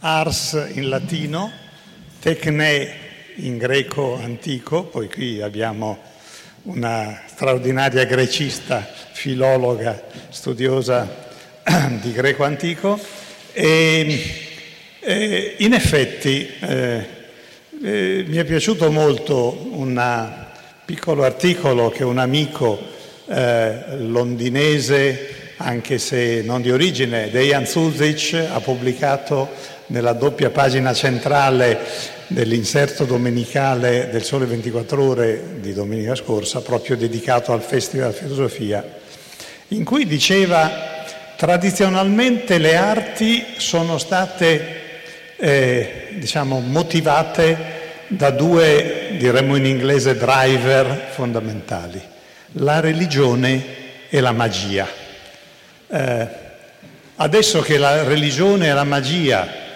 ars in latino, tecne in greco antico, poi qui abbiamo una straordinaria grecista, filologa, studiosa di greco antico e, e in effetti eh, eh, mi è piaciuto molto un piccolo articolo che un amico eh, londinese, anche se non di origine, Dejan Suzic, ha pubblicato nella doppia pagina centrale dell'inserto domenicale del Sole 24 Ore di domenica scorsa, proprio dedicato al Festival della Filosofia, in cui diceva tradizionalmente le arti sono state eh, diciamo, motivate da due, diremmo in inglese, driver fondamentali, la religione e la magia. Eh, adesso che la religione e la magia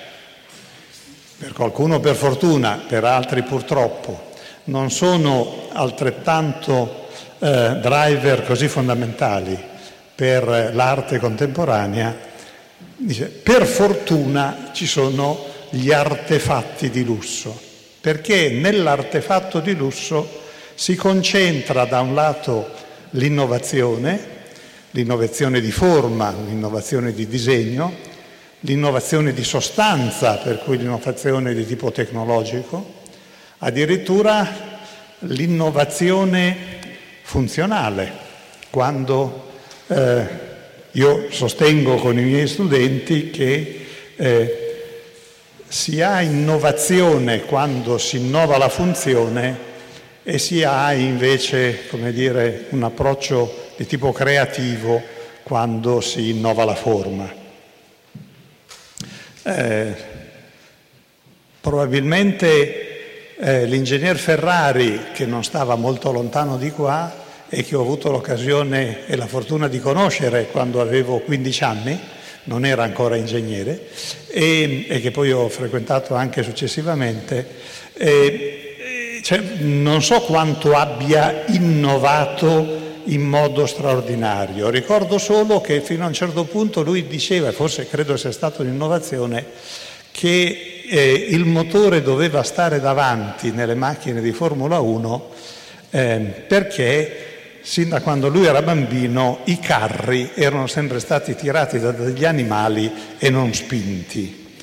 per qualcuno per fortuna, per altri purtroppo, non sono altrettanto eh, driver così fondamentali per l'arte contemporanea, dice, per fortuna ci sono gli artefatti di lusso, perché nell'artefatto di lusso si concentra da un lato l'innovazione, l'innovazione di forma, l'innovazione di disegno, l'innovazione di sostanza, per cui l'innovazione di tipo tecnologico, addirittura l'innovazione funzionale, quando eh, io sostengo con i miei studenti che eh, si ha innovazione quando si innova la funzione e si ha invece, dire, un approccio di tipo creativo quando si innova la forma. Eh, probabilmente eh, l'ingegner Ferrari, che non stava molto lontano di qua e che ho avuto l'occasione e la fortuna di conoscere quando avevo 15 anni, non era ancora ingegnere, e, e che poi ho frequentato anche successivamente, eh, cioè, non so quanto abbia innovato in modo straordinario. Ricordo solo che fino a un certo punto lui diceva, e forse credo sia stata un'innovazione, che eh, il motore doveva stare davanti nelle macchine di Formula 1 eh, perché sin da quando lui era bambino i carri erano sempre stati tirati da degli animali e non spinti.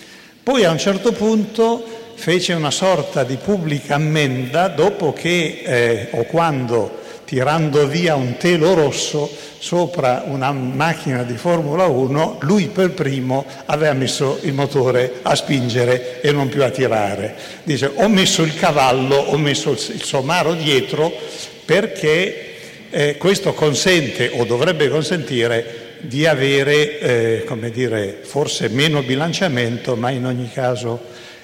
Poi a un certo punto fece una sorta di pubblica ammenda dopo che eh, o quando tirando via un telo rosso sopra una macchina di Formula 1, lui per primo aveva messo il motore a spingere e non più a tirare. Dice ho messo il cavallo, ho messo il somaro dietro perché eh, questo consente o dovrebbe consentire di avere, eh, come dire, forse meno bilanciamento, ma in ogni caso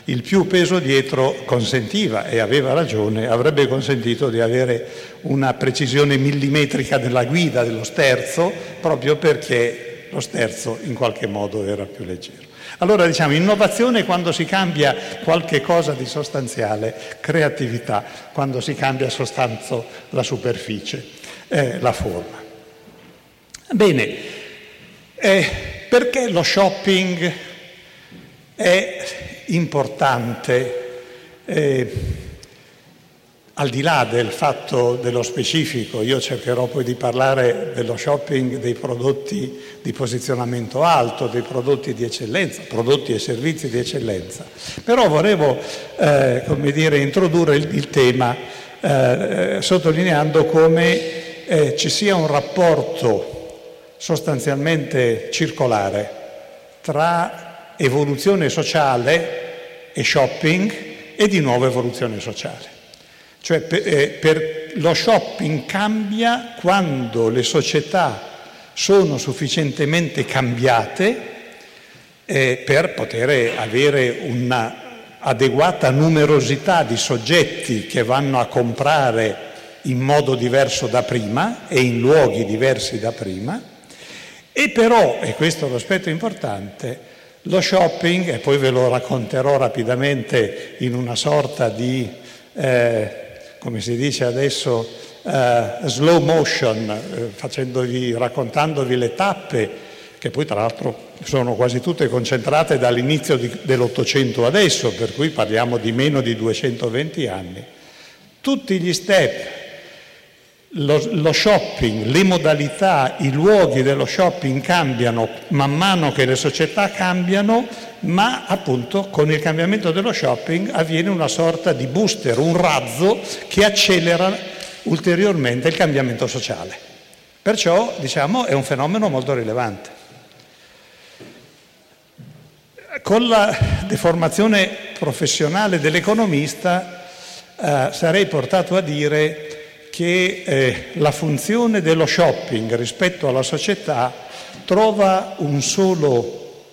il più peso dietro consentiva, e aveva ragione, avrebbe consentito di avere una precisione millimetrica della guida dello sterzo, proprio perché lo sterzo in qualche modo era più leggero. Allora diciamo innovazione quando si cambia qualche cosa di sostanziale, creatività quando si cambia sostanzo la superficie, eh, la forma. Bene, eh, perché lo shopping è importante, eh, al di là del fatto dello specifico, io cercherò poi di parlare dello shopping dei prodotti di posizionamento alto, dei prodotti di eccellenza, prodotti e servizi di eccellenza, però volevo, eh, come dire, introdurre il, il tema eh, sottolineando come eh, ci sia un rapporto sostanzialmente circolare tra evoluzione sociale e shopping e di nuovo evoluzione sociale. Cioè per, eh, per lo shopping cambia quando le società sono sufficientemente cambiate eh, per poter avere un'adeguata numerosità di soggetti che vanno a comprare in modo diverso da prima e in luoghi diversi da prima, e però, e questo è l'aspetto importante, lo shopping, e poi ve lo racconterò rapidamente in una sorta di, eh, come si dice adesso, eh, slow motion, eh, raccontandovi le tappe che poi tra l'altro sono quasi tutte concentrate dall'inizio di, dell'Ottocento adesso, per cui parliamo di meno di 220 anni. Tutti gli step, lo, lo shopping, le modalità, i luoghi dello shopping cambiano man mano che le società cambiano, ma appunto con il cambiamento dello shopping avviene una sorta di booster, un razzo che accelera ulteriormente il cambiamento sociale. Perciò diciamo è un fenomeno molto rilevante. Con la deformazione professionale dell'economista eh, sarei portato a dire che eh, la funzione dello shopping rispetto alla società trova un solo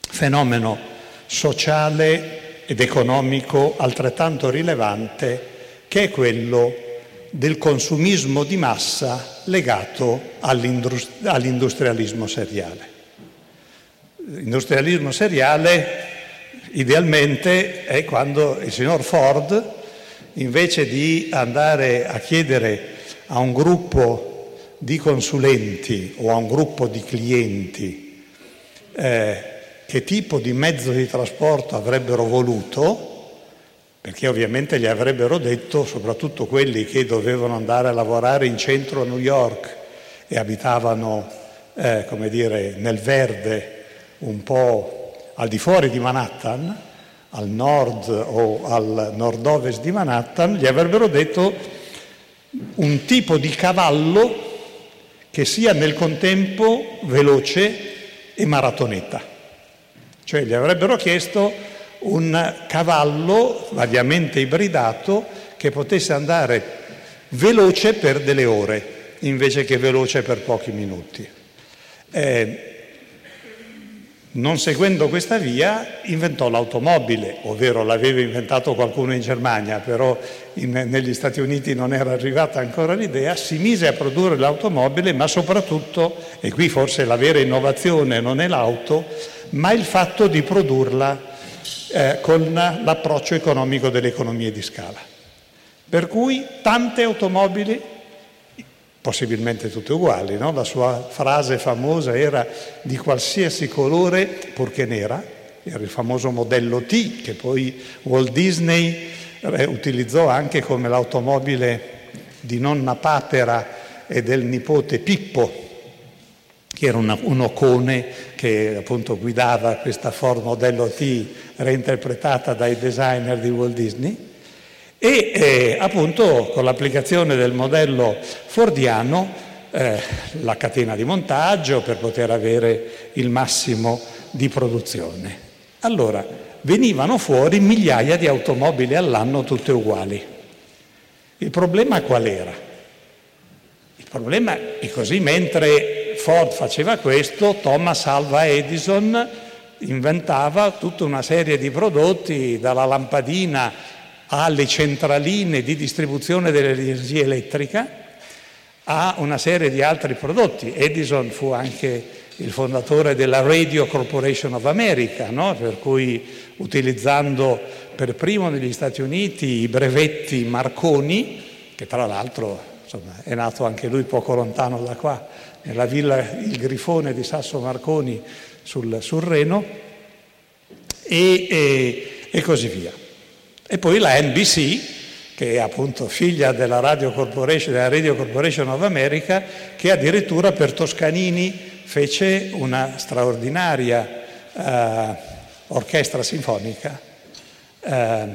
fenomeno sociale ed economico altrettanto rilevante che è quello del consumismo di massa legato all'industrialismo seriale. L'industrialismo seriale idealmente è quando il signor Ford, invece di andare a chiedere a un gruppo di consulenti o a un gruppo di clienti eh, che tipo di mezzo di trasporto avrebbero voluto, perché ovviamente gli avrebbero detto, soprattutto quelli che dovevano andare a lavorare in centro a New York e abitavano, eh, come dire, nel verde un po' al di fuori di Manhattan, al nord o al nord-ovest di Manhattan, gli avrebbero detto un tipo di cavallo che sia nel contempo veloce e maratoneta. Cioè gli avrebbero chiesto un cavallo variamente ibridato che potesse andare veloce per delle ore invece che veloce per pochi minuti. Eh, non seguendo questa via inventò l'automobile, ovvero l'aveva inventato qualcuno in Germania, però in, negli Stati Uniti non era arrivata ancora l'idea, si mise a produrre l'automobile, ma soprattutto, e qui forse la vera innovazione non è l'auto, ma il fatto di produrla eh, con l'approccio economico delle economie di scala. Per cui tante automobili possibilmente tutte uguali, no? la sua frase famosa era di qualsiasi colore purché nera, era il famoso modello T che poi Walt Disney eh, utilizzò anche come l'automobile di nonna Papera e del nipote Pippo, che era una, un ocone che appunto guidava questa Ford modello T reinterpretata dai designer di Walt Disney e eh, appunto con l'applicazione del modello fordiano eh, la catena di montaggio per poter avere il massimo di produzione. Allora, venivano fuori migliaia di automobili all'anno tutte uguali. Il problema qual era? Il problema è così, mentre Ford faceva questo, Thomas Alva Edison inventava tutta una serie di prodotti, dalla lampadina alle centraline di distribuzione dell'energia elettrica, a una serie di altri prodotti. Edison fu anche il fondatore della Radio Corporation of America, no? per cui utilizzando per primo negli Stati Uniti i brevetti Marconi, che tra l'altro insomma, è nato anche lui poco lontano da qua, nella villa Il Grifone di Sasso Marconi sul, sul Reno, e, e, e così via. E poi la NBC, che è appunto figlia della Radio Corporation, della Radio Corporation of America, che addirittura per Toscanini fece una straordinaria eh, orchestra sinfonica eh,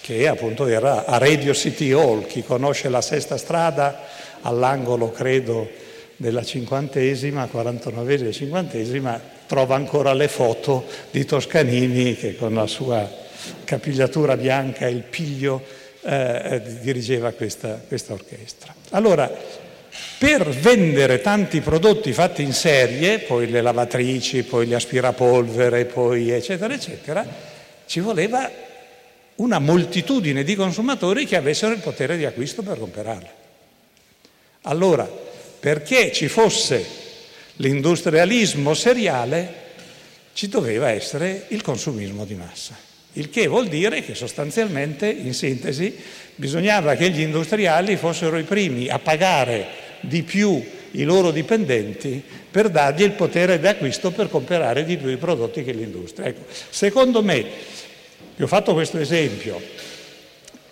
che appunto era a Radio City Hall. Chi conosce la sesta strada all'angolo, credo, della cinquantesima, 49esima e cinquantesima, trova ancora le foto di Toscanini che con la sua capigliatura bianca e il piglio eh, dirigeva questa, questa orchestra. Allora, per vendere tanti prodotti fatti in serie, poi le lavatrici, poi gli aspirapolvere, poi eccetera, eccetera, ci voleva una moltitudine di consumatori che avessero il potere di acquisto per comprarle. Allora, perché ci fosse l'industrialismo seriale, ci doveva essere il consumismo di massa. Il che vuol dire che sostanzialmente, in sintesi, bisognava che gli industriali fossero i primi a pagare di più i loro dipendenti per dargli il potere d'acquisto per comprare di più i prodotti che l'industria. Ecco, secondo me, vi ho fatto questo esempio,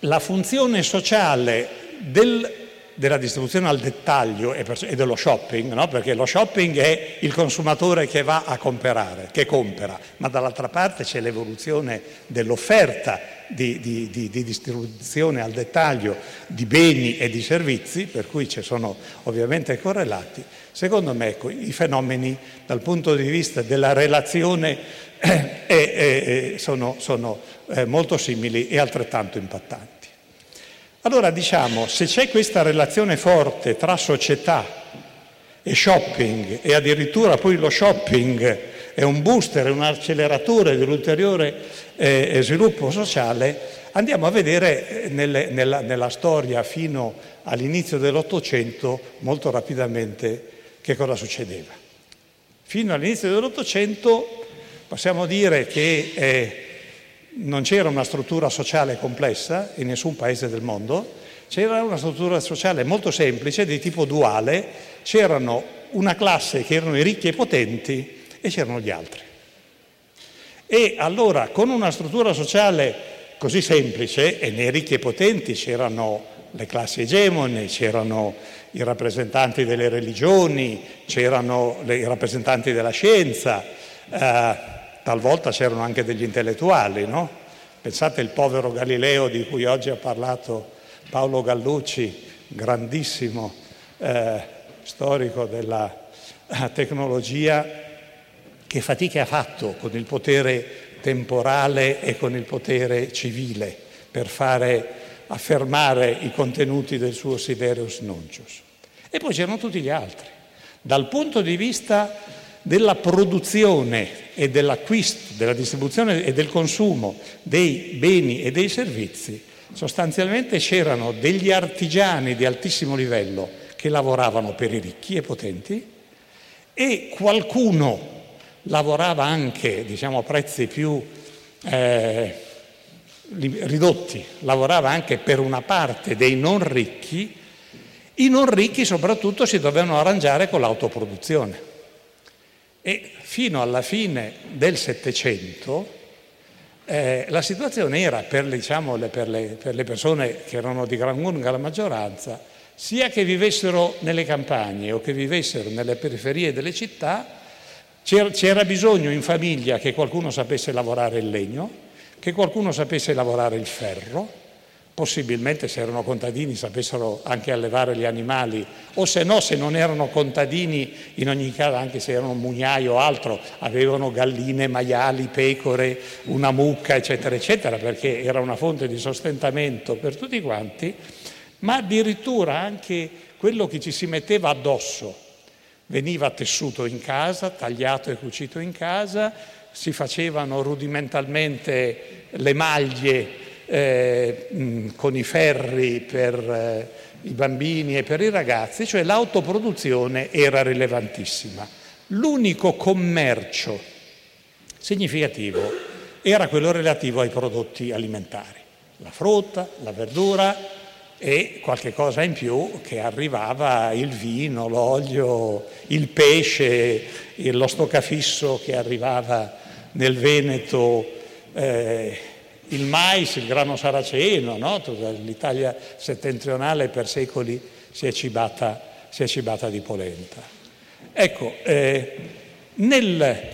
la funzione sociale del della distribuzione al dettaglio e, dello shopping, no? perché lo shopping è il consumatore che va a comprare, che compra, ma dall'altra parte c'è l'evoluzione dell'offerta di, di, di, di, distribuzione al dettaglio di beni e di servizi, per cui ci sono ovviamente correlati. Secondo me ecco, i fenomeni dal punto di vista della relazione eh, eh, eh, sono, sono eh, molto simili e altrettanto impattanti. Allora diciamo, se c'è questa relazione forte tra società e shopping e addirittura poi lo shopping è un booster, è un acceleratore dell'ulteriore eh, sviluppo sociale, andiamo a vedere eh, nelle, nella, nella storia fino all'inizio dell'Ottocento molto rapidamente che cosa succedeva. Fino all'inizio dell'Ottocento possiamo dire che eh, non c'era una struttura sociale complessa in nessun paese del mondo, c'era una struttura sociale molto semplice, di tipo duale, c'erano una classe che erano i ricchi e i potenti e c'erano gli altri. E allora con una struttura sociale così semplice, e nei ricchi e potenti c'erano le classi egemone, c'erano i rappresentanti delle religioni, c'erano i rappresentanti della scienza, eh, talvolta c'erano anche degli intellettuali, no? Pensate il povero Galileo di cui oggi ha parlato Paolo Gallucci, grandissimo eh, storico della eh, tecnologia, che fatica ha fatto con il potere temporale e con il potere civile per fare affermare i contenuti del suo Siberius Nuncius. E poi c'erano tutti gli altri. Dal punto di vista della produzione e dell'acquisto, della distribuzione e del consumo dei beni e dei servizi, sostanzialmente c'erano degli artigiani di altissimo livello che lavoravano per i ricchi e potenti e qualcuno lavorava anche diciamo, a prezzi più eh, ridotti, lavorava anche per una parte dei non ricchi, i non ricchi soprattutto si dovevano arrangiare con l'autoproduzione. E fino alla fine del Settecento eh, la situazione era per, diciamo, le, per, le, per le persone che erano di gran lunga la maggioranza, sia che vivessero nelle campagne o che vivessero nelle periferie delle città, c'era, c'era bisogno in famiglia che qualcuno sapesse lavorare il legno, che qualcuno sapesse lavorare il ferro, possibilmente se erano contadini sapessero anche allevare gli animali. O se no se non erano contadini in ogni caso anche se erano mugnai o altro avevano galline, maiali, pecore, una mucca eccetera eccetera perché era una fonte di sostentamento per tutti quanti ma addirittura anche quello che ci si metteva addosso. Veniva tessuto in casa, tagliato e cucito in casa, si facevano rudimentalmente le maglie eh, con i ferri per eh, i bambini e per i ragazzi, cioè l'autoproduzione era rilevantissima. L'unico commercio significativo era quello relativo ai prodotti alimentari, la frutta, la verdura e qualche cosa in più che arrivava il vino, l'olio, il pesce, lo stoccafisso che arrivava nel Veneto. Eh, il mais, il grano saraceno, no? l'Italia settentrionale per secoli si è cibata, si è cibata di polenta. Ecco, eh, nel,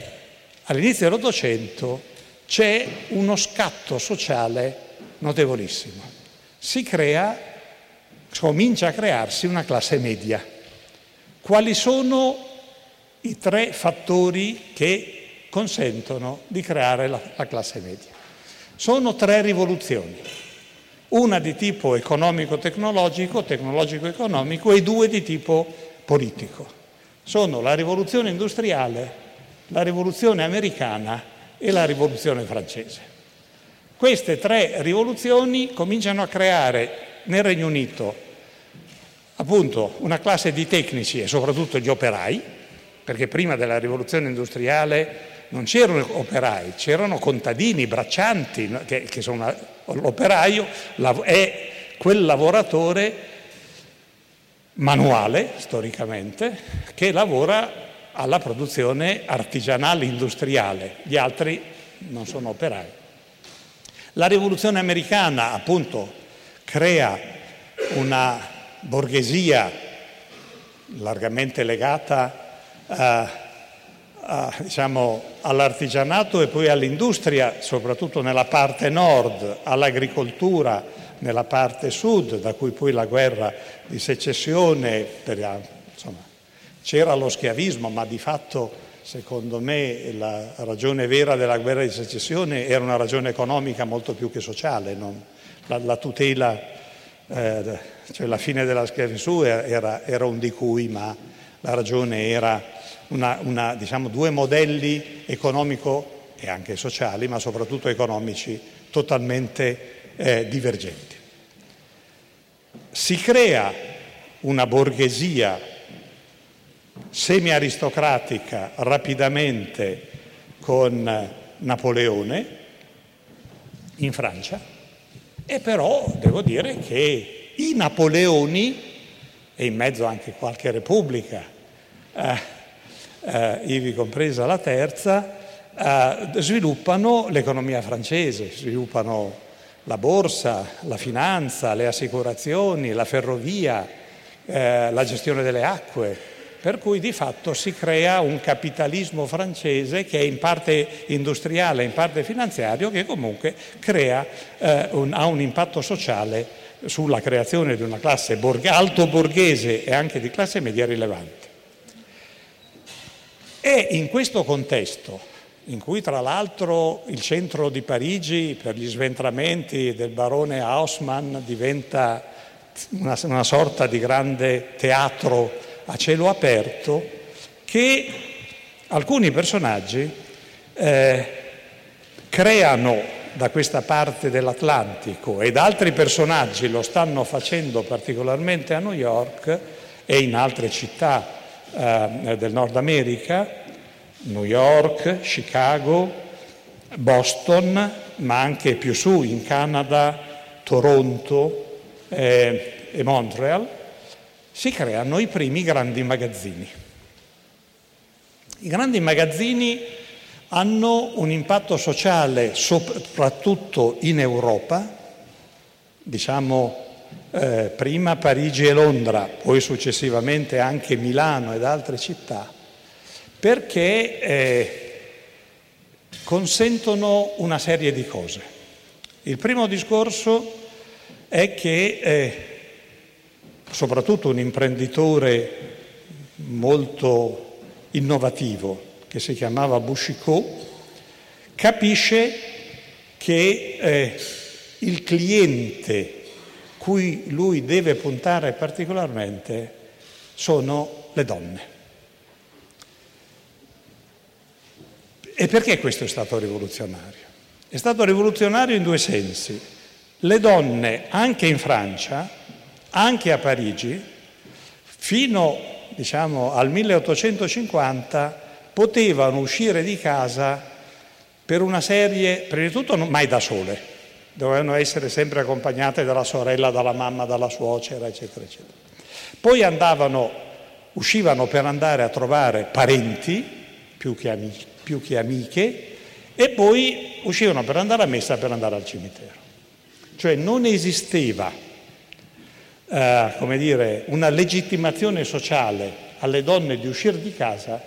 all'inizio dell'Ottocento c'è uno scatto sociale notevolissimo. Si crea, comincia a crearsi una classe media. Quali sono i tre fattori che consentono di creare la, la classe media? Sono tre rivoluzioni, una di tipo economico-tecnologico, tecnologico-economico e due di tipo politico. Sono la rivoluzione industriale, la rivoluzione americana e la rivoluzione francese. Queste tre rivoluzioni cominciano a creare nel Regno Unito appunto una classe di tecnici e soprattutto gli operai, perché prima della rivoluzione industriale non c'erano operai, c'erano contadini, braccianti, che, che sono l'operaio è quel lavoratore manuale, storicamente, che lavora alla produzione artigianale industriale, gli altri non sono operai. La rivoluzione americana appunto crea una borghesia largamente legata a, a, diciamo, all'artigianato e poi all'industria, soprattutto nella parte nord, all'agricoltura nella parte sud, da cui poi la guerra di secessione, per, insomma, c'era lo schiavismo, ma di fatto secondo me la ragione vera della guerra di secessione era una ragione economica molto più che sociale, la, la, tutela, eh, cioè la fine della schiavitù era, era, un di cui, ma la ragione era una, una, diciamo, due modelli economico e anche sociali, ma soprattutto economici totalmente eh, divergenti. Si crea una borghesia semi-aristocratica rapidamente con Napoleone in Francia e però devo dire che i Napoleoni e in mezzo anche qualche repubblica, eh, eh, ivi compresa la terza, eh, sviluppano l'economia francese, sviluppano la borsa, la finanza, le assicurazioni, la ferrovia, eh, la gestione delle acque, per cui di fatto si crea un capitalismo francese che è in parte industriale, in parte finanziario, che comunque crea, eh, un, ha un impatto sociale sulla creazione di una classe borg- alto borghese e anche di classe media rilevante. È in questo contesto, in cui tra l'altro il centro di Parigi per gli sventramenti del barone Haussmann diventa una, una sorta di grande teatro a cielo aperto che alcuni personaggi eh, creano da questa parte dell'Atlantico ed altri personaggi lo stanno facendo particolarmente a New York e in altre città eh, del Nord America, New York, Chicago, Boston, ma anche più su in Canada, Toronto eh, e Montreal si creano i primi grandi magazzini. I grandi magazzini hanno un impatto sociale soprattutto in Europa, diciamo eh, prima Parigi e Londra, poi successivamente anche Milano ed altre città, perché eh, consentono una serie di cose. Il primo discorso è che eh, soprattutto un imprenditore molto innovativo che si chiamava Bouchicot, capisce che eh, il cliente cui lui deve puntare particolarmente sono le donne. E perché questo è stato rivoluzionario? È stato rivoluzionario in due sensi. Le donne, anche in Francia, anche a Parigi, fino diciamo, al 1850 potevano uscire di casa per una serie, prima di tutto mai da sole, dovevano essere sempre accompagnate dalla sorella, dalla mamma, dalla suocera, eccetera, eccetera. Poi andavano, uscivano per andare a trovare parenti, più che, amici, più che amiche, e poi uscivano per andare a messa, per andare al cimitero. Cioè non esisteva eh, come dire, una legittimazione sociale alle donne di uscire di casa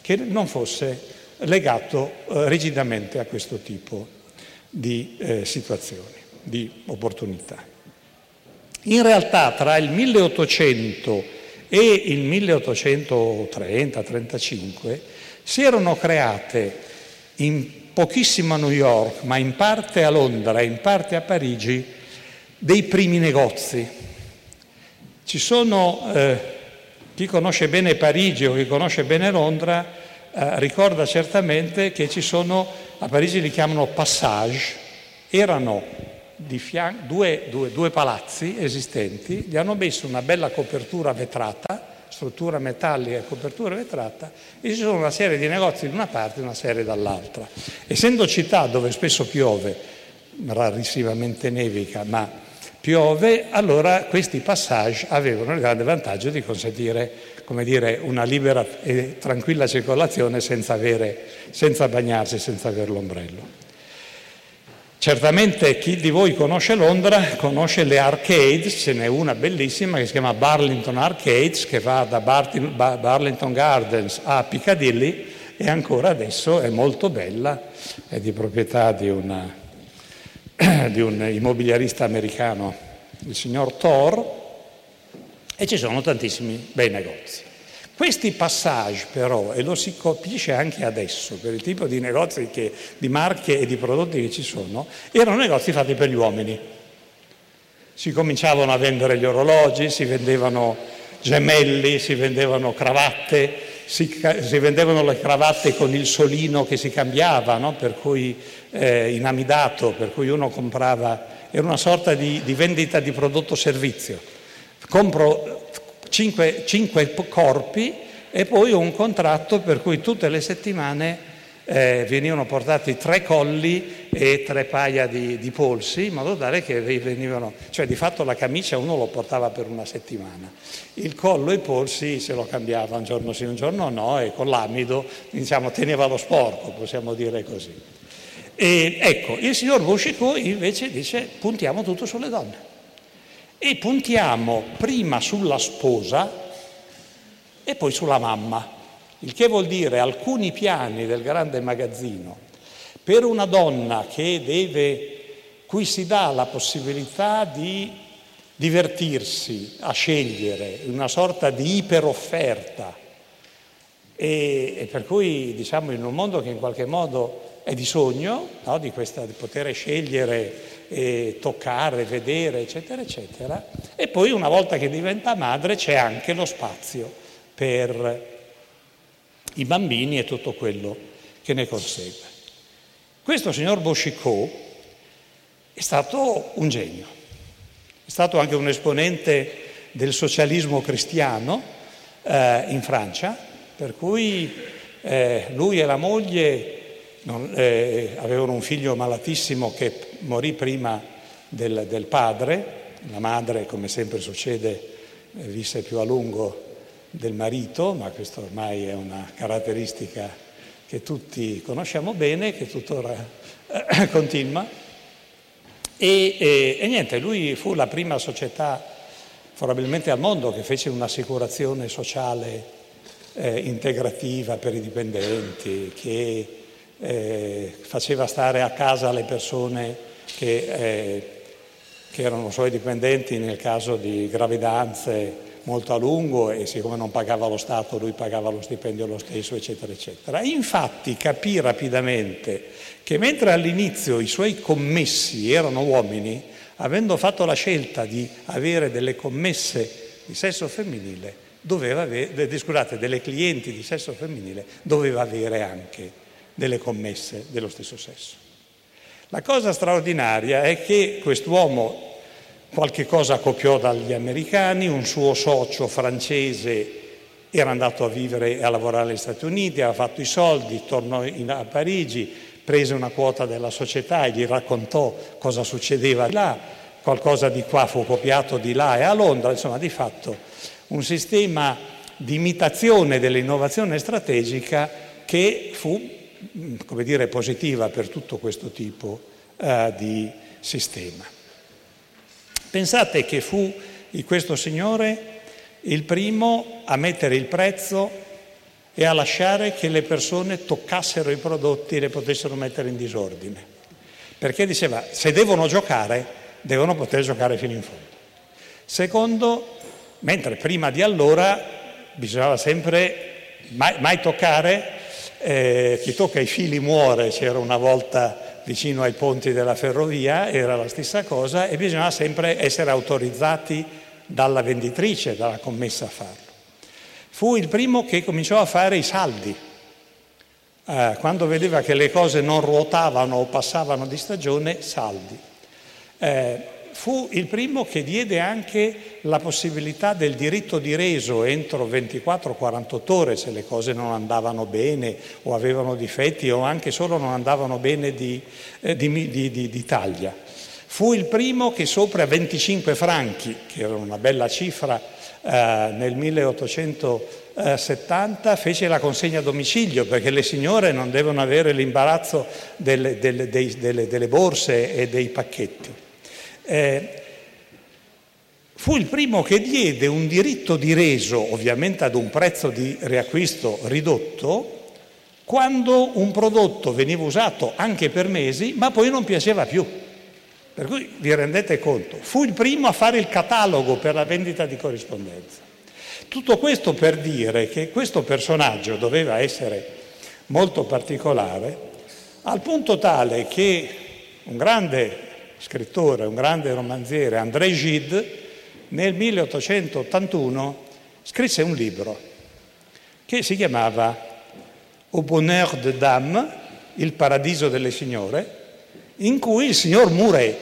che non fosse legato eh, rigidamente a questo tipo di eh, situazioni, di opportunità. In realtà tra il 1800 e il 1830-35 si erano create in pochissimo a New York, ma in parte a Londra e in parte a Parigi, dei primi negozi. Ci sono, eh, chi conosce bene Parigi o chi conosce bene Londra eh, ricorda certamente che ci sono, a Parigi li chiamano passage, erano fian- due, due, due palazzi esistenti, gli hanno messo una bella copertura vetrata, struttura metallica e copertura vetrata, e ci sono una serie di negozi da una parte e una serie dall'altra. Essendo città dove spesso piove, rarissimamente nevica, ma piove, allora questi passage avevano il grande vantaggio di consentire, dire, una libera e tranquilla circolazione senza, avere, senza bagnarsi, senza avere l'ombrello. Certamente chi di voi conosce Londra conosce le arcades, ce n'è una bellissima che si chiama Barlington Arcades che va da Barlington Gardens a Piccadilly e ancora adesso è molto bella, è di proprietà di, una, di un immobiliarista americano, il signor Thor, e ci sono tantissimi bei negozi. Questi passaggi però, e lo si capisce anche adesso per il tipo di negozi che, di marche e di prodotti che ci sono, erano negozi fatti per gli uomini. Si cominciavano a vendere gli orologi, si vendevano gemelli, si vendevano cravatte, si, si vendevano le cravatte con il solino che si cambiava, no? per cui eh, in amidato, per cui uno comprava, era una sorta di, di vendita di prodotto servizio. Compro cinque, cinque corpi e poi un contratto per cui tutte le settimane eh, venivano portati tre colli e tre paia di, di, polsi, in modo tale che venivano, cioè di fatto la camicia uno lo portava per una settimana, il collo e i polsi se lo cambiava un giorno sì, un giorno no, e con l'amido diciamo, teneva lo sporco, possiamo dire così. E ecco, il signor Bouchicot invece dice puntiamo tutto sulle donne e puntiamo prima sulla sposa e poi sulla mamma, il che vuol dire alcuni piani del grande magazzino per una donna che deve, cui si dà la possibilità di divertirsi, a scegliere, una sorta di iperofferta e, e per cui diciamo in un mondo che in qualche modo è di sogno, no? di, questa, di poter scegliere e toccare, vedere, eccetera, eccetera. E poi una volta che diventa madre c'è anche lo spazio per i bambini e tutto quello che ne consegue. Questo signor Bouchicot è stato un genio, è stato anche un esponente del socialismo cristiano eh, in Francia, per cui eh, lui e la moglie non, eh, avevano un figlio malatissimo che morì prima del, del padre, la madre, come sempre succede, eh, visse più a lungo del marito, ma questa ormai è una caratteristica che tutti conosciamo bene, che tuttora eh, continua. E, e, e, niente, lui fu la prima società probabilmente al mondo che fece un'assicurazione sociale eh, integrativa per i dipendenti, che eh, faceva stare a casa le persone che, eh, che erano suoi dipendenti nel caso di gravidanze molto a lungo e siccome non pagava lo Stato lui pagava lo stipendio lo stesso, eccetera, eccetera. Infatti capì rapidamente che mentre all'inizio i suoi commessi erano uomini, avendo fatto la scelta di avere delle commesse di sesso femminile, doveva avere, scusate, delle clienti di sesso femminile, doveva avere anche delle commesse dello stesso sesso. La cosa straordinaria è che quest'uomo qualche cosa copiò dagli americani, un suo socio francese era andato a vivere e a lavorare negli Stati Uniti, aveva fatto i soldi, tornò in, a Parigi, prese una quota della società e gli raccontò cosa succedeva là, qualcosa di qua fu copiato di là e a Londra, insomma di fatto un sistema di imitazione dell'innovazione strategica che fu come dire, positiva per tutto questo tipo uh, di sistema. Pensate che fu questo signore il primo a mettere il prezzo e a lasciare che le persone toccassero i prodotti e le potessero mettere in disordine. Perché diceva, se devono giocare, devono poter giocare fino in fondo. Secondo, mentre prima di allora bisognava sempre mai, mai toccare eh, chi tocca i fili muore, c'era una volta vicino ai ponti della ferrovia, era la stessa cosa e bisognava sempre essere autorizzati dalla venditrice, dalla commessa a farlo. Fu il primo che cominciò a fare i saldi. Eh, quando vedeva che le cose non ruotavano o passavano di stagione, saldi. Eh, fu il primo che diede anche la possibilità del diritto di reso entro 24-48 ore se le cose non andavano bene o avevano difetti o anche solo non andavano bene di, eh, di, di, di taglia. Fu il primo che sopra 25 franchi, che era una bella cifra eh, nel 1870, fece la consegna a domicilio perché le signore non devono avere l'imbarazzo delle, delle, delle, delle borse e dei pacchetti. Eh, fu il primo che diede un diritto di reso, ovviamente ad un prezzo di riacquisto ridotto, quando un prodotto veniva usato anche per mesi, ma poi non piaceva più. Per cui vi rendete conto, fu il primo a fare il catalogo per la vendita di corrispondenza. Tutto questo per dire che questo personaggio doveva essere molto particolare, al punto tale che un grande scrittore, un grande romanziere, André Gide, nel 1881 scrisse un libro che si chiamava au bonheur de dame, il paradiso delle signore, in cui il signor Mouret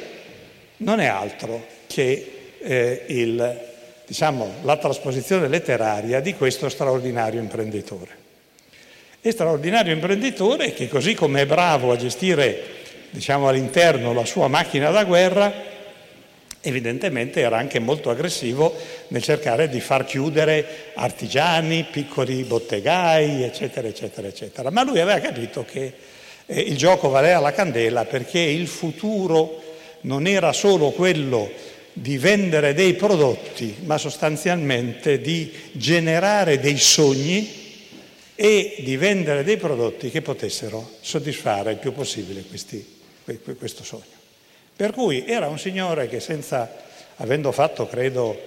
non è altro che eh, il, diciamo, la trasposizione letteraria di questo straordinario imprenditore. E straordinario imprenditore che così come è bravo a gestire diciamo, all'interno la sua macchina da guerra, evidentemente era anche molto aggressivo nel cercare di far chiudere artigiani, piccoli bottegai, eccetera, eccetera, eccetera. Ma lui aveva capito che eh, il gioco valeva la candela perché il futuro non era solo quello di vendere dei prodotti, ma sostanzialmente di generare dei sogni e di vendere dei prodotti che potessero soddisfare il più possibile questi, questo sogno. Per cui era un signore che senza, avendo fatto credo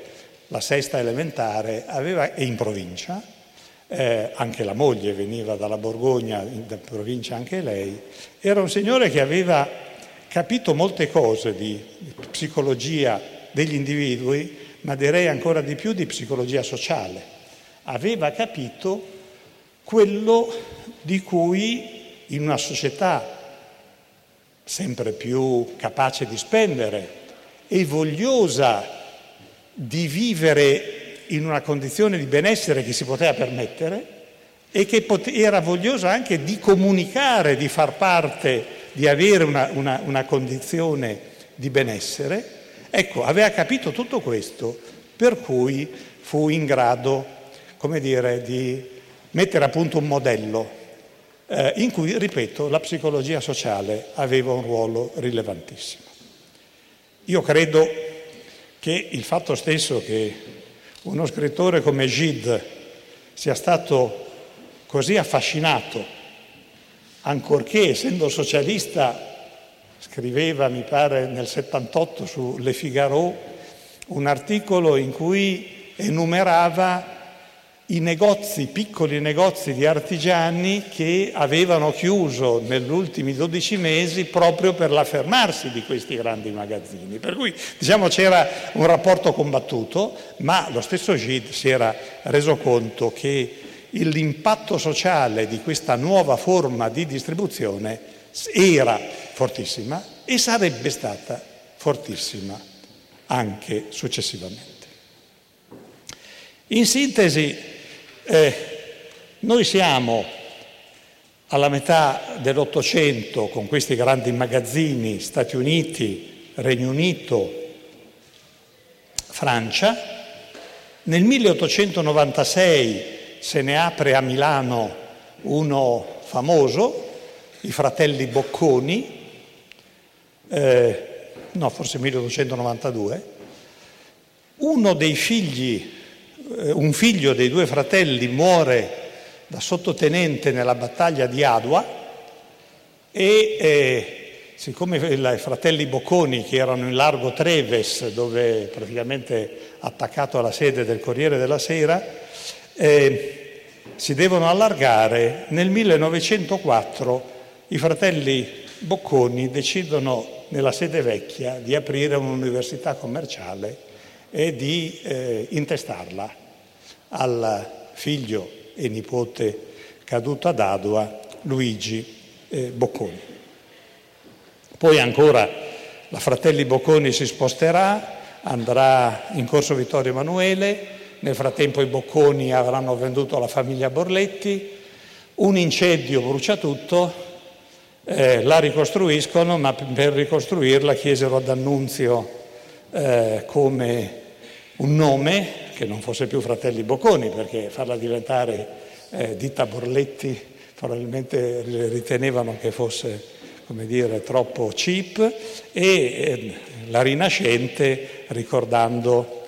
la sesta elementare, aveva, e in provincia, eh, anche la moglie veniva dalla Borgogna, in provincia anche lei, era un signore che aveva capito molte cose di psicologia degli individui, ma direi ancora di più di psicologia sociale. Aveva capito quello di cui in una società sempre più capace di spendere e vogliosa di vivere in una condizione di benessere che si poteva permettere e che era vogliosa anche di comunicare, di far parte, di avere una, una, una condizione di benessere, ecco, aveva capito tutto questo, per cui fu in grado, come dire, di mettere a punto un modello eh, in cui, ripeto, la psicologia sociale aveva un ruolo rilevantissimo. Io credo che il fatto stesso che uno scrittore come Gide sia stato così affascinato, ancorché essendo socialista, scriveva, mi pare, nel 78 su Le Figaro un articolo in cui enumerava i negozi, piccoli negozi di artigiani che avevano chiuso negli ultimi 12 mesi proprio per l'affermarsi di questi grandi magazzini. Per cui diciamo c'era un rapporto combattuto, ma lo stesso Gide si era reso conto che l'impatto sociale di questa nuova forma di distribuzione era fortissima e sarebbe stata fortissima anche successivamente. In sintesi, eh, noi siamo alla metà dell'Ottocento con questi grandi magazzini Stati Uniti, Regno Unito, Francia. Nel 1896 se ne apre a Milano uno famoso, i fratelli Bocconi, eh, no forse 1892, uno dei figli un figlio dei due fratelli muore da sottotenente nella battaglia di Adua e eh, siccome i fratelli Bocconi che erano in largo Treves dove praticamente attaccato alla sede del Corriere della Sera eh, si devono allargare, nel 1904 i fratelli Bocconi decidono nella sede vecchia di aprire un'università commerciale e di eh, intestarla al figlio e nipote caduto ad Adua, Luigi eh, Bocconi. Poi ancora la Fratelli Bocconi si sposterà, andrà in corso Vittorio Emanuele, nel frattempo i Bocconi avranno venduto la famiglia Borletti, un incendio brucia tutto, eh, la ricostruiscono, ma per ricostruirla chiesero ad Annunzio eh, come un nome che non fosse più Fratelli Bocconi, perché farla diventare eh, Ditta Borletti probabilmente ritenevano che fosse, come dire, troppo cheap, e eh, la Rinascente ricordando,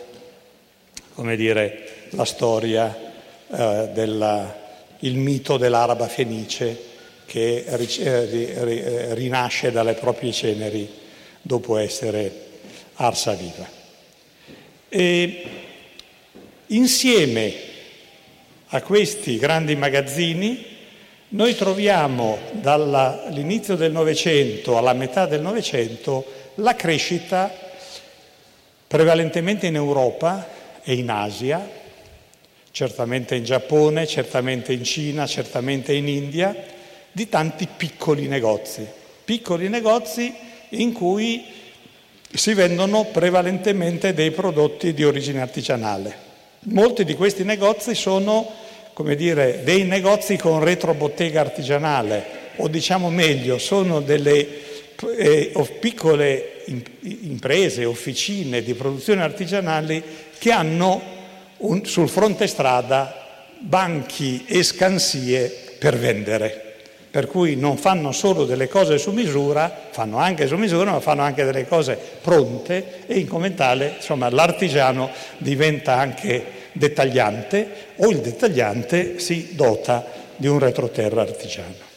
come dire, la storia eh, del mito dell'araba fenice che eh, rinasce dalle proprie ceneri dopo essere arsa viva. E insieme a questi grandi magazzini noi troviamo dall'inizio del Novecento alla metà del Novecento la crescita prevalentemente in Europa e in Asia, certamente in Giappone, certamente in Cina, certamente in India, di tanti piccoli negozi, piccoli negozi in cui si vendono prevalentemente dei prodotti di origine artigianale. Molti di questi negozi sono, come dire, dei negozi con retrobottega artigianale, o diciamo meglio, sono delle eh, piccole imprese, officine di produzione artigianali che hanno un, sul fronte strada banchi e scansie per vendere per cui non fanno solo delle cose su misura, fanno anche su misura, ma fanno anche delle cose pronte e in commentale, insomma, l'artigiano diventa anche dettagliante o il dettagliante si dota di un retroterra artigiano.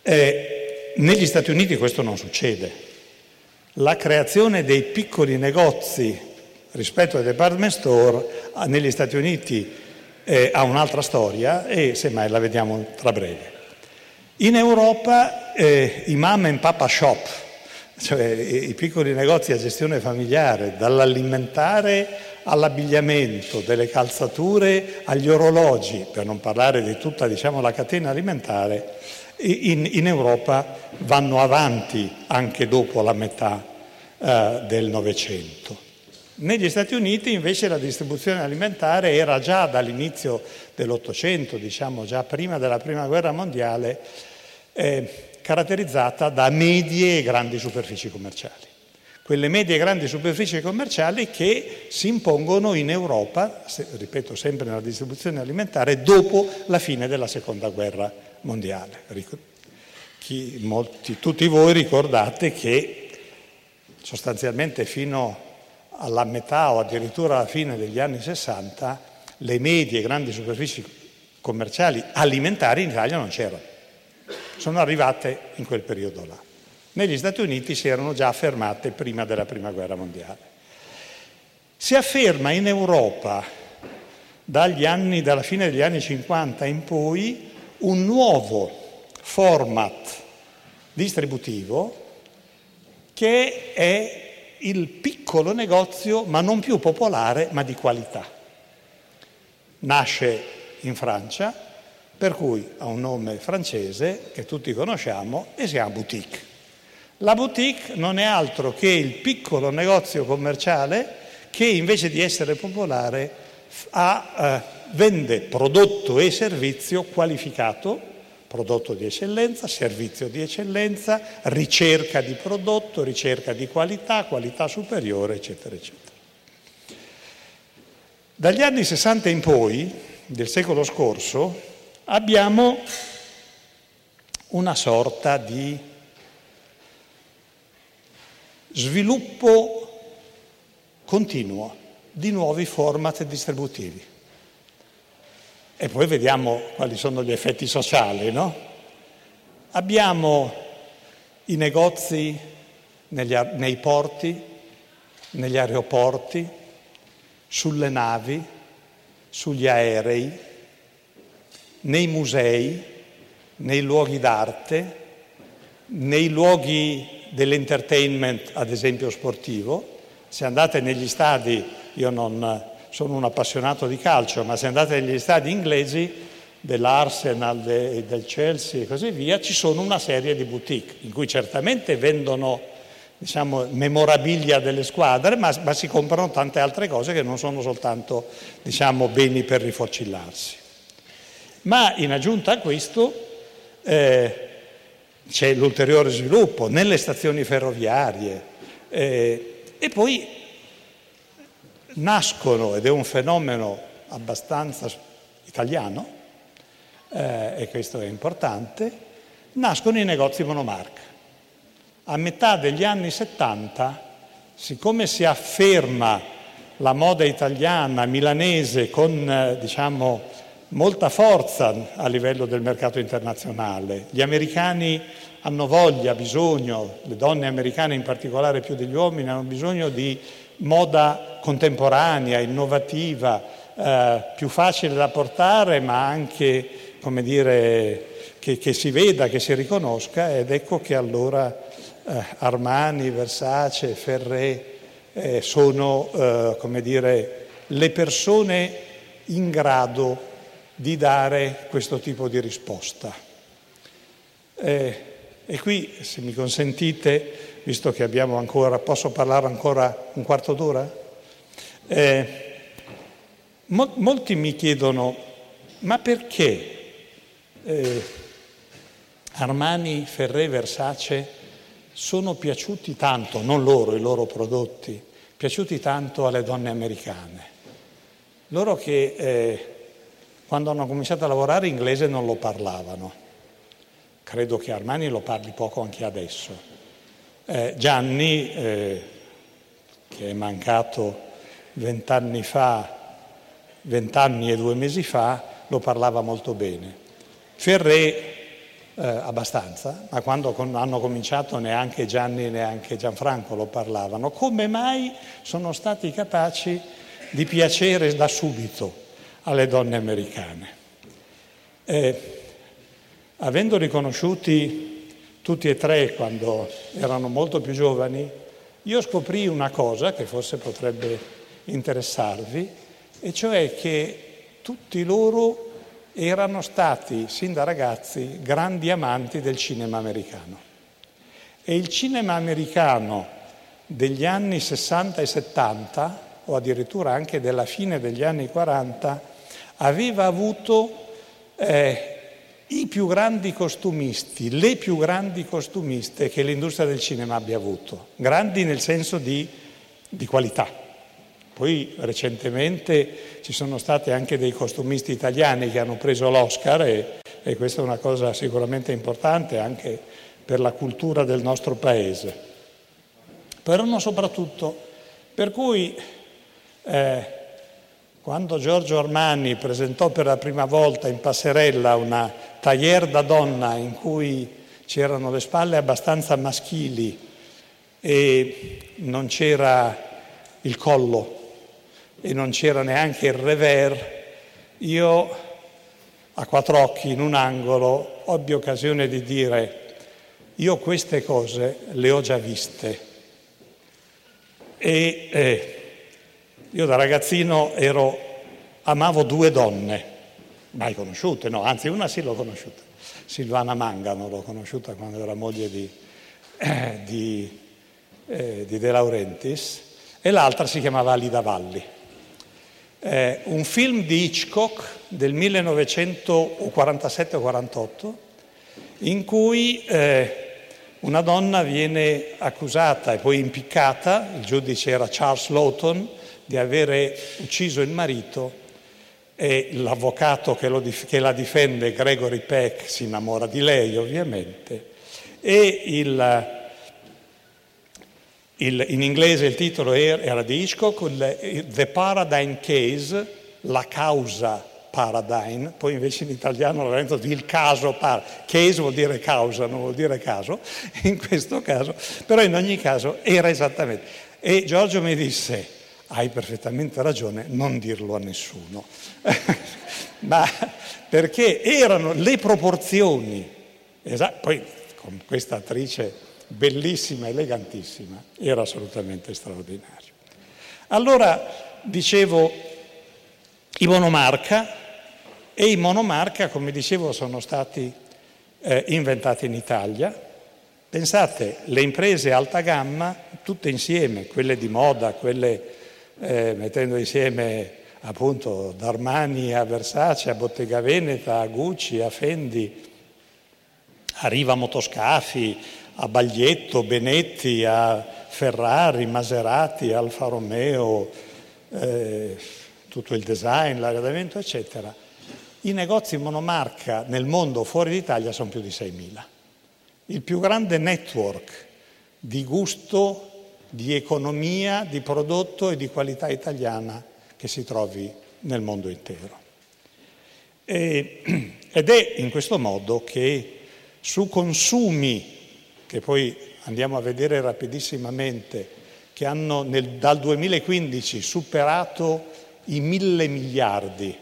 Eh, negli Stati Uniti questo non succede. La creazione dei piccoli negozi rispetto ai department store negli Stati Uniti eh, ha un'altra storia e semmai la vediamo tra breve. In Europa eh, i mama and papa shop, cioè i piccoli negozi a gestione familiare, dall'alimentare all'abbigliamento, delle calzature agli orologi, per non parlare di tutta diciamo, la catena alimentare, in, in, Europa vanno avanti anche dopo la metà eh, del Novecento. Negli Stati Uniti invece la distribuzione alimentare era già dall'inizio dell'Ottocento, diciamo già prima della Prima Guerra Mondiale, eh, caratterizzata da medie e grandi superfici commerciali. Quelle medie e grandi superfici commerciali che si impongono in Europa, se, ripeto sempre nella distribuzione alimentare, dopo la fine della Seconda Guerra Mondiale. Chi, molti, tutti voi ricordate che sostanzialmente fino a alla metà o addirittura alla fine degli anni 60 le medie grandi superfici commerciali alimentari in Italia non c'erano. Sono arrivate in quel periodo là. Negli Stati Uniti si erano già affermate prima della Prima Guerra Mondiale. Si afferma in Europa anni, dalla fine degli anni 50 in poi un nuovo format distributivo che è il piccolo negozio, ma non più popolare, ma di qualità. Nasce in Francia, per cui ha un nome francese che tutti conosciamo e si chiama boutique. La boutique non è altro che il piccolo negozio commerciale che invece di essere popolare ha, eh, vende prodotto e servizio qualificato prodotto di eccellenza, servizio di eccellenza, ricerca di prodotto, ricerca di qualità, qualità superiore, eccetera, eccetera. Dagli anni 60 in poi, del secolo scorso, abbiamo una sorta di sviluppo continuo di nuovi format distributivi. E poi vediamo quali sono gli effetti sociali, no? Abbiamo i negozi negli, nei porti, negli aeroporti, sulle navi, sugli aerei, nei musei, nei luoghi d'arte, nei luoghi dell'entertainment, ad esempio sportivo. Se andate negli stadi, io non sono un appassionato di calcio, ma se andate negli stadi inglesi dell'Arsenal, de, del Chelsea e così via, ci sono una serie di boutique in cui certamente vendono diciamo, memorabilia delle squadre, ma, ma, si comprano tante altre cose che non sono soltanto diciamo, beni per rifocillarsi. Ma in aggiunta a questo eh, c'è l'ulteriore sviluppo nelle stazioni ferroviarie eh, e poi nascono, ed è un fenomeno abbastanza italiano, eh, e questo è importante, nascono i negozi monomarca. A metà degli anni 70, siccome si afferma la moda italiana, milanese, con eh, diciamo, molta forza a livello del mercato internazionale. Gli americani hanno voglia, bisogno, le donne americane in particolare più degli uomini, hanno bisogno di moda contemporanea, innovativa, eh, più facile da portare, ma anche, come dire, che, che, si veda, che si riconosca, ed ecco che allora eh, Armani, Versace, Ferré eh, sono, eh, come dire, le persone in grado di dare questo tipo di risposta. Eh, e qui, se mi consentite, visto che abbiamo ancora, posso parlare ancora un quarto d'ora? Eh, mo- molti mi chiedono, ma perché eh, Armani, Ferré, Versace sono piaciuti tanto, non loro, i loro prodotti, piaciuti tanto alle donne americane? Loro che eh, quando hanno cominciato a lavorare inglese non lo parlavano. Credo che Armani lo parli poco anche adesso. Eh, Gianni, eh, che è mancato vent'anni fa, vent'anni e due mesi fa, lo parlava molto bene. Ferré eh, abbastanza, ma quando con, hanno cominciato neanche Gianni neanche Gianfranco lo parlavano. Come mai sono stati capaci di piacere da subito? alle donne americane. E, avendo riconosciuti tutti e tre quando erano molto più giovani, io scoprì una cosa che forse potrebbe interessarvi, e cioè che tutti loro erano stati, sin da ragazzi, grandi amanti del cinema americano. E il cinema americano degli anni 60 e 70, o addirittura anche della fine degli anni 40, aveva avuto eh, i più grandi costumisti, le più grandi costumiste che l'industria del cinema abbia avuto, grandi nel senso di, di qualità. Poi recentemente ci sono stati anche dei costumisti italiani che hanno preso l'Oscar e, e questa è una cosa sicuramente importante anche per la cultura del nostro paese. Però soprattutto, per cui eh, quando Giorgio Armani presentò per la prima volta in passerella una taglier da donna in cui c'erano le spalle abbastanza maschili e non c'era il collo e non c'era neanche il revers, io a quattro occhi in un angolo ebbi occasione di dire io queste cose le ho già viste e eh, io da ragazzino ero, amavo due donne, mai conosciute, no, anzi una sì l'ho conosciuta, Silvana Mangano l'ho conosciuta quando era moglie di, eh, di, eh, di De Laurentiis e l'altra si chiamava Alida Valli. Eh, un film di Hitchcock del 1947-48 in cui eh, una donna viene accusata e poi impiccata, il giudice era Charles Lawton, di avere ucciso il marito e l'avvocato che, dif- che la difende, Gregory Peck, si innamora di lei ovviamente e il, il, in inglese il titolo era di Hitchcock, The Paradigm Case, la causa paradigm, poi invece in italiano l'ho detto il caso par, case vuol dire causa, non vuol dire caso, in questo caso, però in ogni caso era esattamente. E Giorgio mi disse, hai perfettamente ragione, non dirlo a nessuno. Ma perché erano le proporzioni, esatto, poi con questa attrice bellissima, elegantissima, era assolutamente straordinario. Allora, dicevo, i monomarca, e i monomarca, come dicevo, sono stati eh, inventati in Italia. Pensate, le imprese alta gamma, tutte insieme, quelle di moda, quelle eh, mettendo insieme appunto da Armani a Versace, a Bottega Veneta, a Gucci, a Fendi, a motoscafi, a Baglietto, Benetti, a Ferrari, Maserati, Alfa Romeo, eh, tutto il design, l'arredamento, eccetera. I negozi monomarca nel mondo fuori d'Italia sono più di 6.000. Il più grande network di gusto, di economia, di prodotto e di qualità italiana che si trovi nel mondo intero. E, ed è in questo modo che su consumi, che poi andiamo a vedere rapidissimamente, che hanno nel, dal 2015 superato i mille miliardi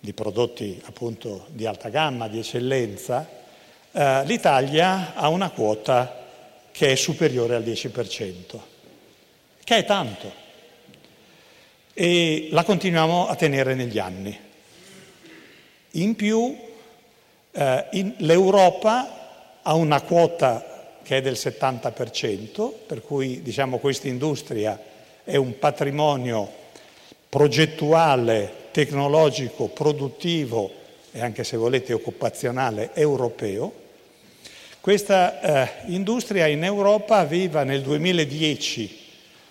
di prodotti appunto di alta gamma, di eccellenza, eh, l'Italia ha una quota che è superiore al 10%, che è tanto, e la continuiamo a tenere negli anni. In più eh, in, l'Europa ha una quota che è del 70%, per cui diciamo questa industria è un patrimonio progettuale, tecnologico, produttivo e anche se volete occupazionale europeo questa eh, industria in Europa aveva nel 2010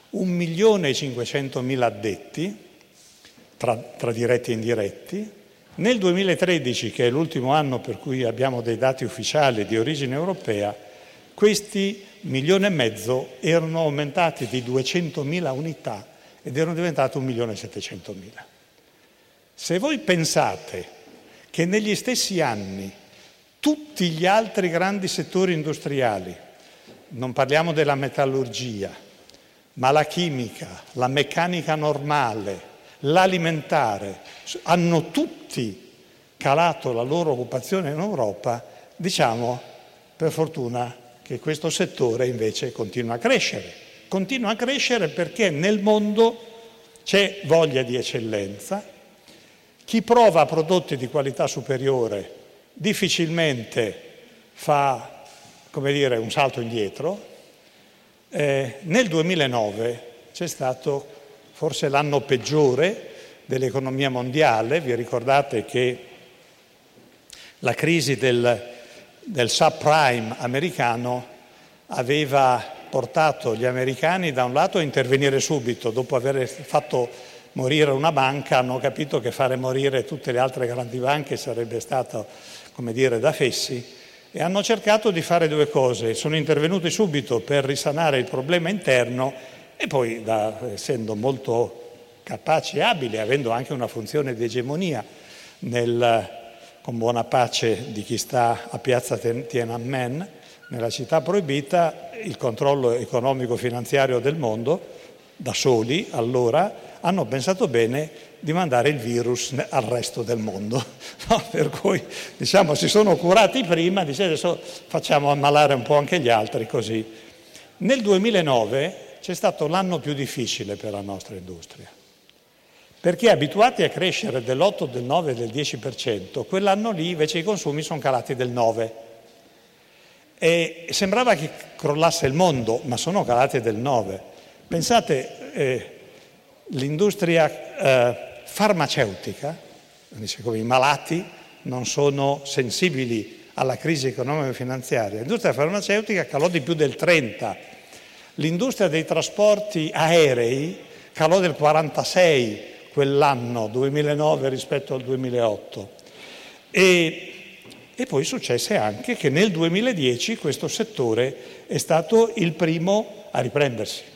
1 milione e 500 mila addetti, tra, tra diretti e indiretti. Nel 2013, che è l'ultimo anno per cui abbiamo dei dati ufficiali di origine europea, questi milione e mezzo erano aumentati di 200 mila unità ed erano diventati 1 milione e 700 mila. Se voi pensate che negli stessi anni tutti gli altri grandi settori industriali, non parliamo della metallurgia, ma la chimica, la meccanica normale, l'alimentare, hanno tutti calato la loro occupazione in Europa, diciamo per fortuna che questo settore invece continua a crescere. Continua a crescere perché nel mondo c'è voglia di eccellenza, chi prova prodotti di qualità superiore difficilmente fa come dire, un salto indietro. Eh, nel 2009 c'è stato forse l'anno peggiore dell'economia mondiale, vi ricordate che la crisi del, del subprime americano aveva portato gli americani da un lato a intervenire subito, dopo aver fatto morire una banca, hanno capito che fare morire tutte le altre grandi banche sarebbe stato come dire, da fessi, e hanno cercato di fare due cose. Sono intervenuti subito per risanare il problema interno e poi, da, essendo molto capaci e abili, avendo anche una funzione di egemonia nel, con buona pace di chi sta a piazza Tiananmen, nella città proibita, il controllo economico-finanziario del mondo, da soli allora, hanno pensato bene di mandare il virus al resto del mondo. No? Per cui diciamo, si sono curati prima, dice adesso facciamo ammalare un po' anche gli altri così. Nel 2009 c'è stato l'anno più difficile per la nostra industria, perché abituati a crescere dell'8, del 9 del 10%, quell'anno lì invece i consumi sono calati del 9%. E sembrava che crollasse il mondo, ma sono calati del 9%. Pensate, eh, l'industria eh, farmaceutica, dice come i malati non sono sensibili alla crisi economico-finanziaria, l'industria farmaceutica calò di più del 30, l'industria dei trasporti aerei calò del 46 quell'anno 2009 rispetto al 2008 e, e poi successe anche che nel 2010 questo settore è stato il primo a riprendersi.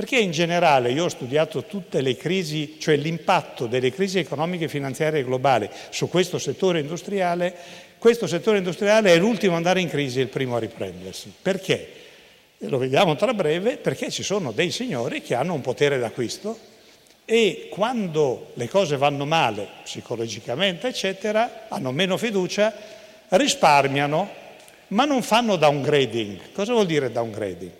Perché in generale io ho studiato tutte le crisi, cioè l'impatto delle crisi economiche e finanziarie globali su questo settore industriale, questo settore industriale è l'ultimo ad andare in crisi e il primo a riprendersi. Perché? Lo vediamo tra breve, perché ci sono dei signori che hanno un potere d'acquisto e quando le cose vanno male, psicologicamente, eccetera, hanno meno fiducia, risparmiano, ma non fanno downgrading. Cosa vuol dire downgrading?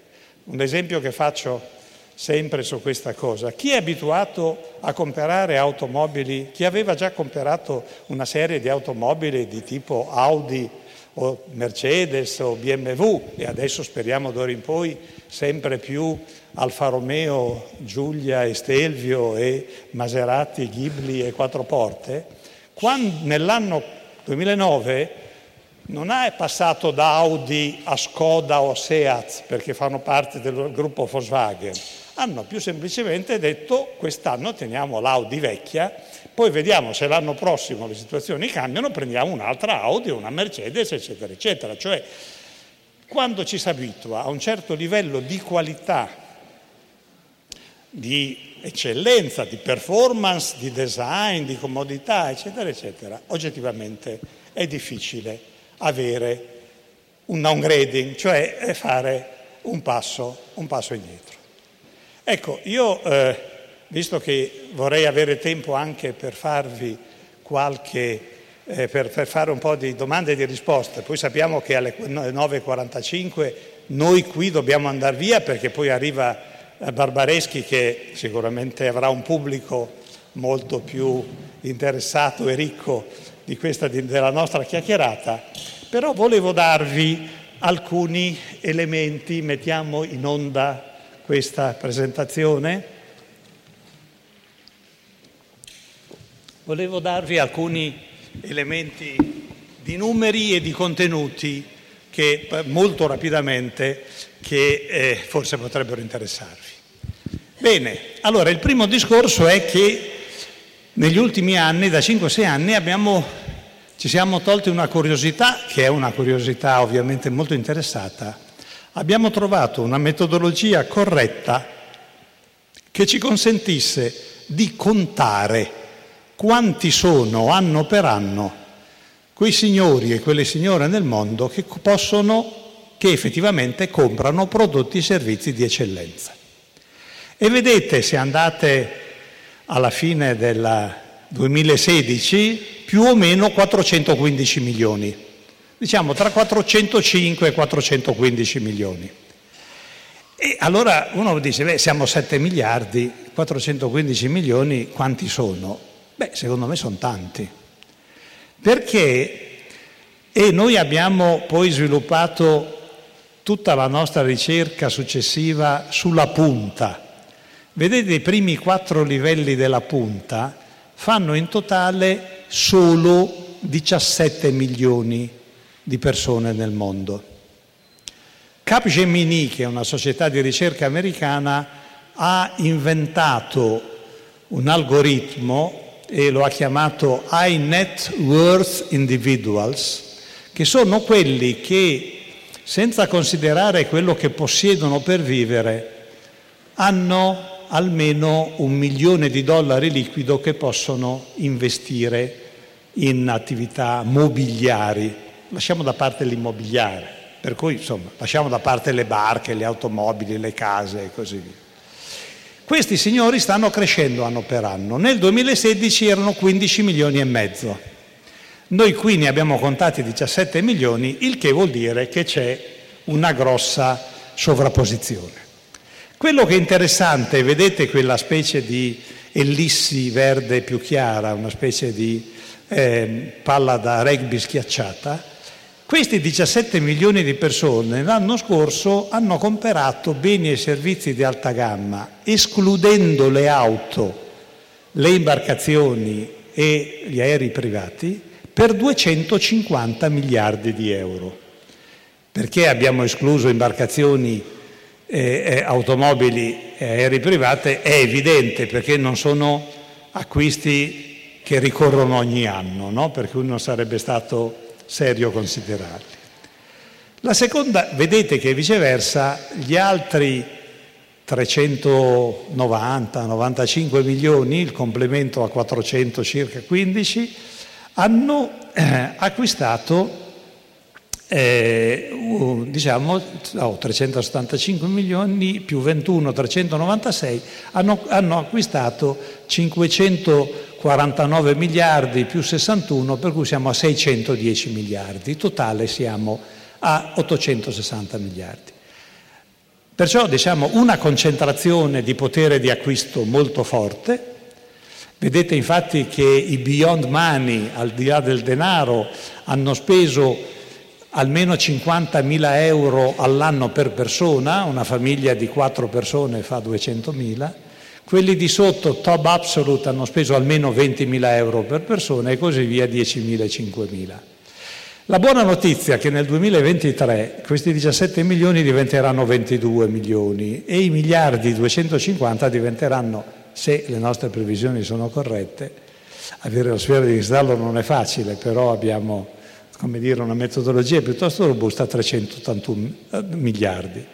Un esempio che faccio sempre su questa cosa. Chi è abituato a comprare automobili, chi aveva già comprato una serie di automobili di tipo Audi o Mercedes o BMW e adesso speriamo d'ora in poi sempre più Alfa Romeo, Giulia e Stelvio e Maserati, Ghibli e Quattro Porte, quando, nell'anno 2009 non è passato da Audi a Skoda o Seat perché fanno parte del gruppo Volkswagen, hanno più semplicemente detto quest'anno teniamo l'Audi vecchia, poi vediamo se l'anno prossimo le situazioni cambiano, prendiamo un'altra Audi, una Mercedes, eccetera, eccetera. Cioè, quando ci si abitua a un certo livello di qualità, di eccellenza, di performance, di design, di comodità, eccetera, eccetera, oggettivamente è difficile avere un downgrading, cioè fare un passo, un passo indietro. Ecco, io, eh, visto che vorrei avere tempo anche per farvi qualche, eh, per, per, fare un po' di domande e di risposte, poi sappiamo che alle 9.45 noi qui dobbiamo andare via perché poi arriva eh, Barbareschi che sicuramente avrà un pubblico molto più interessato e ricco di questa, della nostra chiacchierata, però volevo darvi alcuni elementi, mettiamo in onda questa presentazione. Volevo darvi alcuni elementi di numeri e di contenuti che molto rapidamente che eh, forse potrebbero interessarvi. Bene, allora il primo discorso è che negli ultimi anni, da 5-6 anni, abbiamo, ci siamo tolti una curiosità, che è una curiosità ovviamente molto interessata, abbiamo trovato una metodologia corretta che ci consentisse di contare quanti sono anno per anno quei signori e quelle signore nel mondo che possono, che effettivamente comprano prodotti e servizi di eccellenza. E vedete, se andate alla fine del 2016, più o meno 415 milioni, diciamo tra 405 e 415 milioni. E allora uno dice, beh, siamo 7 miliardi, 415 milioni, quanti sono? Beh, secondo me sono tanti. Perché? E noi abbiamo poi sviluppato tutta la nostra ricerca successiva sulla punta. Vedete i primi quattro livelli della punta fanno in totale solo 17 milioni di persone nel mondo. Capgemini, che è una società di ricerca americana, ha inventato un algoritmo e lo ha chiamato High Net Worth Individuals, che sono quelli che, senza considerare quello che possiedono per vivere, hanno almeno un milione di dollari liquido che possono investire in attività mobiliari. Lasciamo da parte l'immobiliare, per cui insomma lasciamo da parte le barche, le automobili, le case e così via. Questi signori stanno crescendo anno per anno. Nel 2016 erano 15 milioni e mezzo. Noi qui ne abbiamo contati 17 milioni, il che vuol dire che c'è una grossa sovrapposizione. Quello che è interessante, vedete quella specie di ellissi verde più chiara, una specie di eh, palla da rugby schiacciata, questi 17 milioni di persone l'anno scorso hanno comprato beni e servizi di alta gamma, escludendo le auto, le imbarcazioni e gli aerei privati, per 250 miliardi di euro. Perché abbiamo escluso imbarcazioni, eh, automobili e aerei privati? È evidente perché non sono acquisti che ricorrono ogni anno, no? per cui non sarebbe stato serio considerarli. La seconda, vedete che viceversa gli altri 390-95 milioni, il complemento a 400 circa 15, hanno eh, acquistato eh, diciamo oh, 375 milioni più 21, 396, hanno, hanno acquistato 549 miliardi più 61, per cui siamo a 610 miliardi, totale siamo a 860 miliardi. Perciò diciamo una concentrazione di potere di acquisto molto forte. Vedete infatti che i beyond money, al di là del denaro, hanno speso almeno 50.000 euro all'anno per persona, una famiglia di quattro persone fa 200.000, quelli di sotto, top absolute, hanno speso almeno 20.000 euro per persona e così via 10.000 e 5.000. La buona notizia è che nel 2023 questi 17 milioni diventeranno 22 milioni e i miliardi 250 diventeranno, se le nostre previsioni sono corrette, avere la sfera di cristallo non è facile, però abbiamo dire, una metodologia piuttosto robusta, 381 eh, miliardi.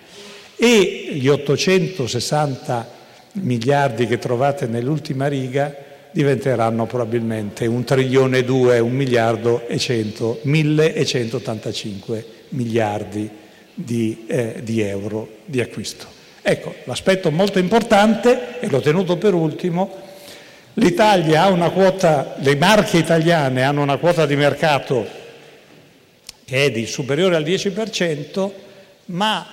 E gli 860 miliardi che trovate nell'ultima riga diventeranno probabilmente un trilione e due, un miliardo e cento, 1185 miliardi di, eh, di euro di acquisto. Ecco, l'aspetto molto importante, e l'ho tenuto per ultimo, l'Italia ha una quota, le marche italiane hanno una quota di mercato che è di superiore al 10%, ma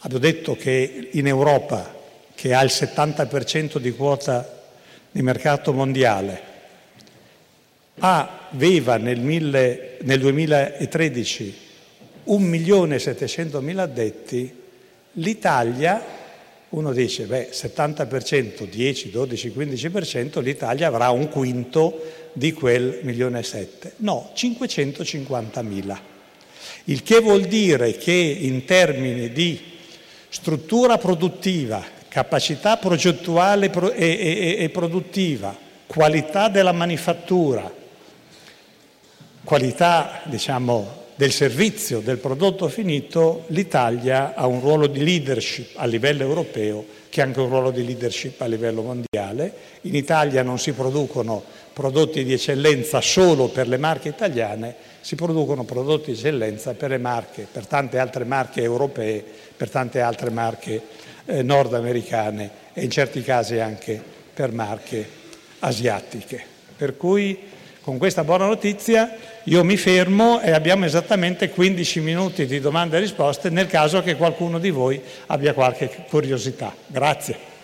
abbiamo detto che in Europa, che ha il 70% di quota di mercato mondiale, aveva nel, mille, nel 2013 1.700.000 addetti, l'Italia, uno dice, beh, 70%, 10, 12, 15%, l'Italia avrà un quinto di quel milione e sette. No, 550.000. Il che vuol dire che in termini di struttura produttiva, capacità progettuale e, produttiva, qualità della manifattura, qualità diciamo, del servizio, del prodotto finito, l'Italia ha un ruolo di leadership a livello europeo che ha anche un ruolo di leadership a livello mondiale. In Italia non si producono prodotti di eccellenza solo per le marche italiane, si producono prodotti di eccellenza per le marche, per tante altre marche europee, per tante altre marche eh, nordamericane e in certi casi anche per marche asiatiche. Per cui con questa buona notizia io mi fermo e abbiamo esattamente 15 minuti di domande e risposte nel caso che qualcuno di voi abbia qualche curiosità. Grazie.